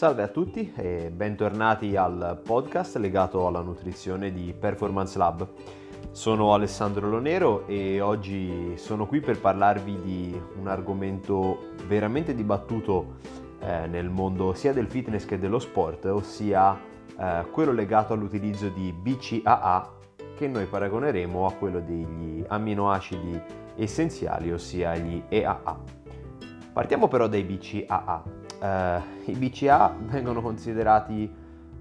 Salve a tutti e bentornati al podcast legato alla nutrizione di Performance Lab. Sono Alessandro Lonero e oggi sono qui per parlarvi di un argomento veramente dibattuto eh, nel mondo sia del fitness che dello sport, ossia eh, quello legato all'utilizzo di BCAA che noi paragoneremo a quello degli amminoacidi essenziali, ossia gli EAA. Partiamo però dai BCAA eh, i BCA vengono considerati,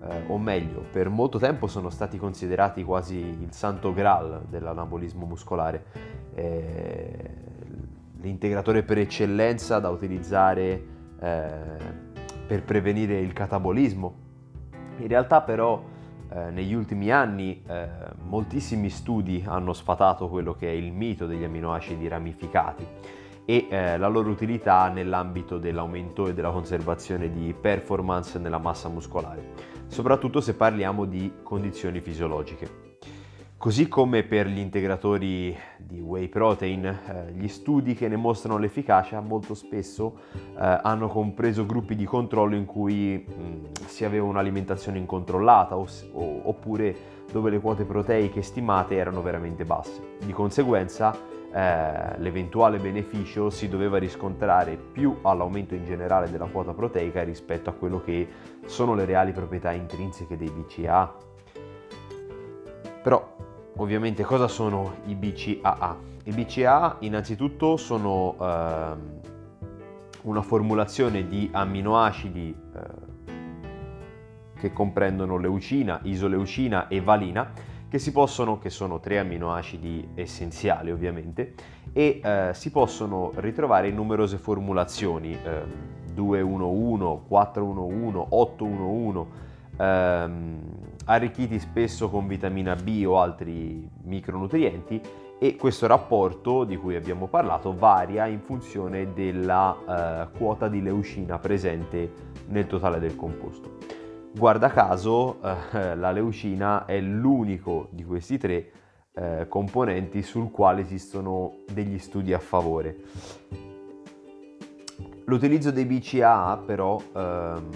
eh, o meglio, per molto tempo sono stati considerati quasi il santo graal dell'anabolismo muscolare, eh, l'integratore per eccellenza da utilizzare eh, per prevenire il catabolismo. In realtà però eh, negli ultimi anni eh, moltissimi studi hanno sfatato quello che è il mito degli amminoacidi ramificati e eh, la loro utilità nell'ambito dell'aumento e della conservazione di performance nella massa muscolare, soprattutto se parliamo di condizioni fisiologiche. Così come per gli integratori di whey protein, eh, gli studi che ne mostrano l'efficacia molto spesso eh, hanno compreso gruppi di controllo in cui mh, si aveva un'alimentazione incontrollata o, o, oppure dove le quote proteiche stimate erano veramente basse. Di conseguenza eh, l'eventuale beneficio si doveva riscontrare più all'aumento in generale della quota proteica rispetto a quello che sono le reali proprietà intrinseche dei BCAA. Però ovviamente cosa sono i BCAA? I BCAA innanzitutto sono eh, una formulazione di amminoacidi eh, che comprendono leucina, isoleucina e valina che si possono, che sono tre amminoacidi essenziali ovviamente, e eh, si possono ritrovare in numerose formulazioni, eh, 211, 411, 811, ehm, arricchiti spesso con vitamina B o altri micronutrienti e questo rapporto di cui abbiamo parlato varia in funzione della eh, quota di leucina presente nel totale del composto. Guarda caso eh, la leucina è l'unico di questi tre eh, componenti sul quale esistono degli studi a favore. L'utilizzo dei BCAA però ehm,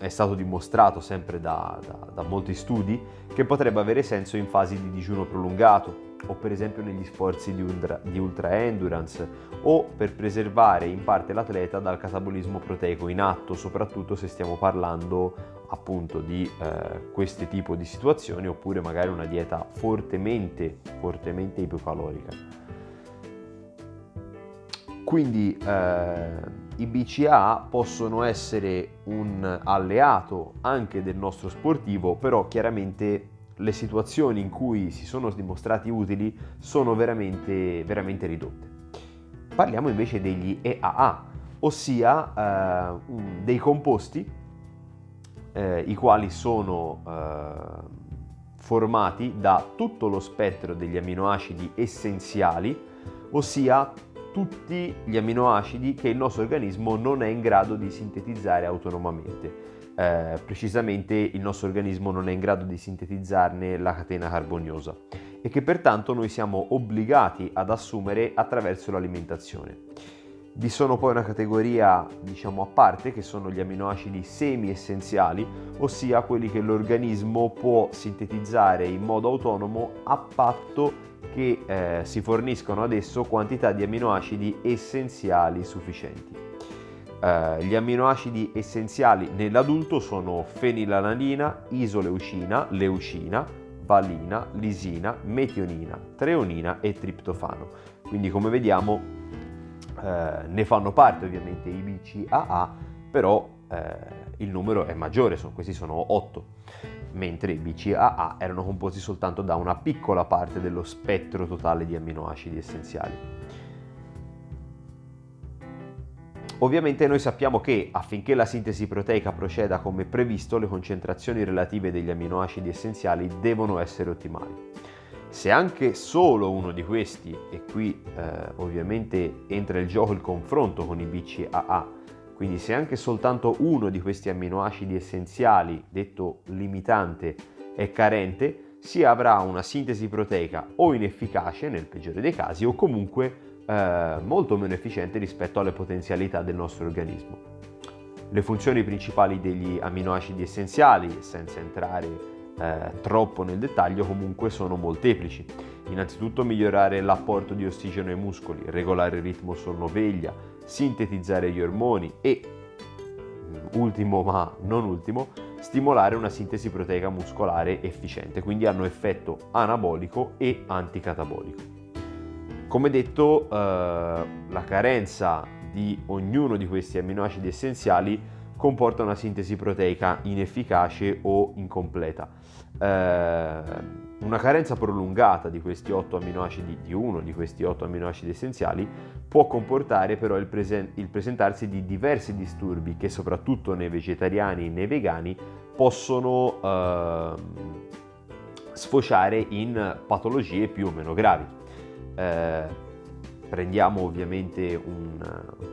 è stato dimostrato sempre da, da, da molti studi che potrebbe avere senso in fasi di digiuno prolungato o per esempio negli sforzi di ultra, di ultra endurance o per preservare in parte l'atleta dal catabolismo proteico in atto, soprattutto se stiamo parlando appunto di eh, questo tipo di situazioni oppure magari una dieta fortemente, fortemente ipocalorica. Quindi eh, i BCA possono essere un alleato anche del nostro sportivo, però chiaramente le situazioni in cui si sono dimostrati utili sono veramente, veramente ridotte. Parliamo invece degli EAA, ossia eh, dei composti eh, i quali sono eh, formati da tutto lo spettro degli amminoacidi essenziali, ossia tutti gli amminoacidi che il nostro organismo non è in grado di sintetizzare autonomamente. Eh, precisamente il nostro organismo non è in grado di sintetizzarne la catena carboniosa e che pertanto noi siamo obbligati ad assumere attraverso l'alimentazione. Vi sono poi una categoria diciamo a parte che sono gli amminoacidi semi-essenziali, ossia quelli che l'organismo può sintetizzare in modo autonomo a patto che eh, si forniscono ad esso quantità di amminoacidi essenziali sufficienti. Eh, gli amminoacidi essenziali nell'adulto sono fenilalanina, isoleucina, leucina, valina, lisina, metionina, treonina e triptofano. Quindi come vediamo eh, ne fanno parte ovviamente i BCAA, però eh, il numero è maggiore, sono, questi sono 8, mentre i BCAA erano composti soltanto da una piccola parte dello spettro totale di amminoacidi essenziali. Ovviamente noi sappiamo che affinché la sintesi proteica proceda come previsto, le concentrazioni relative degli amminoacidi essenziali devono essere ottimali. Se anche solo uno di questi, e qui eh, ovviamente entra in gioco il confronto con i BCAA, quindi se anche soltanto uno di questi amminoacidi essenziali, detto limitante, è carente, si avrà una sintesi proteica o inefficace nel peggiore dei casi o comunque eh, molto meno efficiente rispetto alle potenzialità del nostro organismo. Le funzioni principali degli aminoacidi essenziali, senza entrare eh, troppo nel dettaglio, comunque sono molteplici. Innanzitutto migliorare l'apporto di ossigeno ai muscoli, regolare il ritmo sonno-veglia, sintetizzare gli ormoni e, mm, ultimo ma non ultimo, stimolare una sintesi proteica muscolare efficiente, quindi hanno effetto anabolico e anticatabolico. Come detto, eh, la carenza di ognuno di questi amminoacidi essenziali comporta una sintesi proteica inefficace o incompleta. Eh, una carenza prolungata di questi 8 amminoacidi, di uno di questi 8 amminoacidi essenziali, può comportare però il, presen- il presentarsi di diversi disturbi che soprattutto nei vegetariani e nei vegani possono eh, sfociare in patologie più o meno gravi. Eh, prendiamo ovviamente un,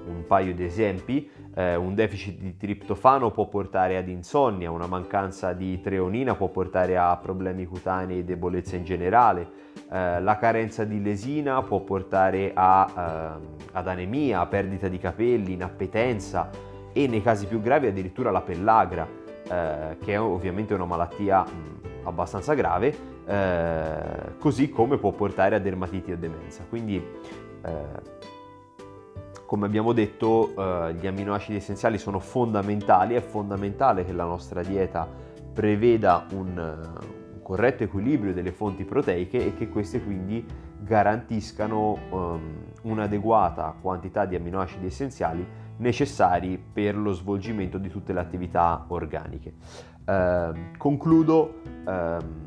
un paio di esempi. Eh, un deficit di triptofano può portare ad insonnia, una mancanza di treonina può portare a problemi cutanei e debolezza in generale, eh, la carenza di lesina può portare a, eh, ad anemia, a perdita di capelli, inappetenza e nei casi più gravi addirittura la pellagra, eh, che è ovviamente una malattia mh, abbastanza grave, eh, così come può portare a dermatiti o demenza. Quindi eh, come abbiamo detto, eh, gli amminoacidi essenziali sono fondamentali, è fondamentale che la nostra dieta preveda un, un corretto equilibrio delle fonti proteiche e che queste quindi garantiscano um, un'adeguata quantità di amminoacidi essenziali necessari per lo svolgimento di tutte le attività organiche. Eh, concludo ehm,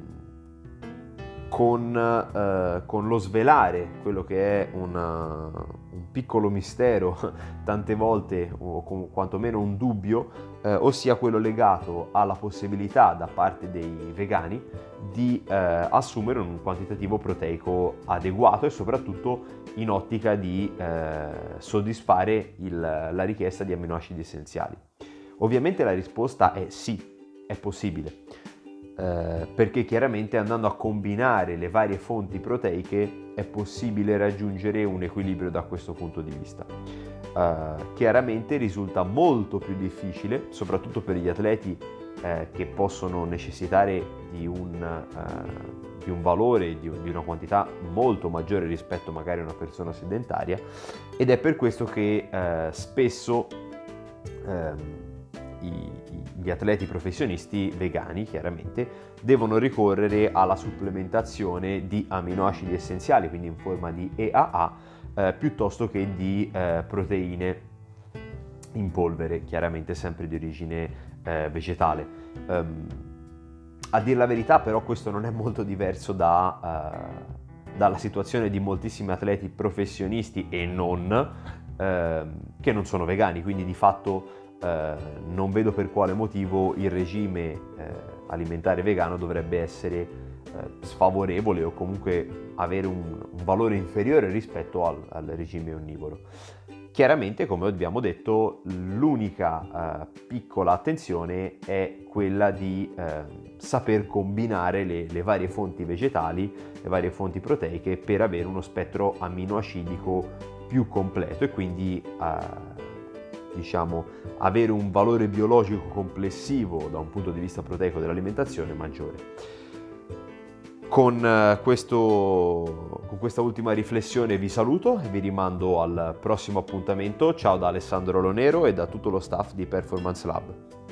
con, eh, con, lo svelare quello che è una, un piccolo mistero, tante volte, o com- quantomeno un dubbio, eh, ossia quello legato alla possibilità da parte dei vegani di eh, assumere un quantitativo proteico adeguato e soprattutto in ottica di eh, soddisfare il, la richiesta di amminoacidi essenziali. Ovviamente la risposta è sì, è possibile eh, perché chiaramente andando a combinare le varie fonti proteiche è possibile raggiungere un equilibrio da questo punto di vista. Eh, chiaramente risulta molto più difficile, soprattutto per gli atleti eh, che possono necessitare di un, eh, di un valore, di, di, una quantità molto maggiore rispetto magari a una persona sedentaria ed è per questo che eh, spesso ehm, i, gli atleti professionisti vegani chiaramente devono ricorrere alla supplementazione di aminoacidi essenziali, quindi in forma di EAA, eh, piuttosto che di eh, proteine in polvere, chiaramente sempre di origine eh, vegetale. Um, a dire la verità però questo non è molto diverso da, uh, dalla situazione di moltissimi atleti professionisti e non, uh, che non sono vegani, quindi di fatto eh, non vedo per quale motivo il regime eh, alimentare vegano dovrebbe essere eh, sfavorevole o comunque avere un, un valore inferiore rispetto al, al, regime onnivoro. Chiaramente, come abbiamo detto, l'unica eh, piccola attenzione è quella di eh, saper combinare le, le, varie fonti vegetali, le varie fonti proteiche per avere uno spettro aminoacidico più completo e quindi eh, diciamo, avere un valore biologico complessivo da un punto di vista proteico dell'alimentazione maggiore. Con, eh, questo, con questa ultima riflessione vi saluto e vi rimando al prossimo appuntamento. Ciao da Alessandro Lonero e da tutto lo staff di Performance Lab.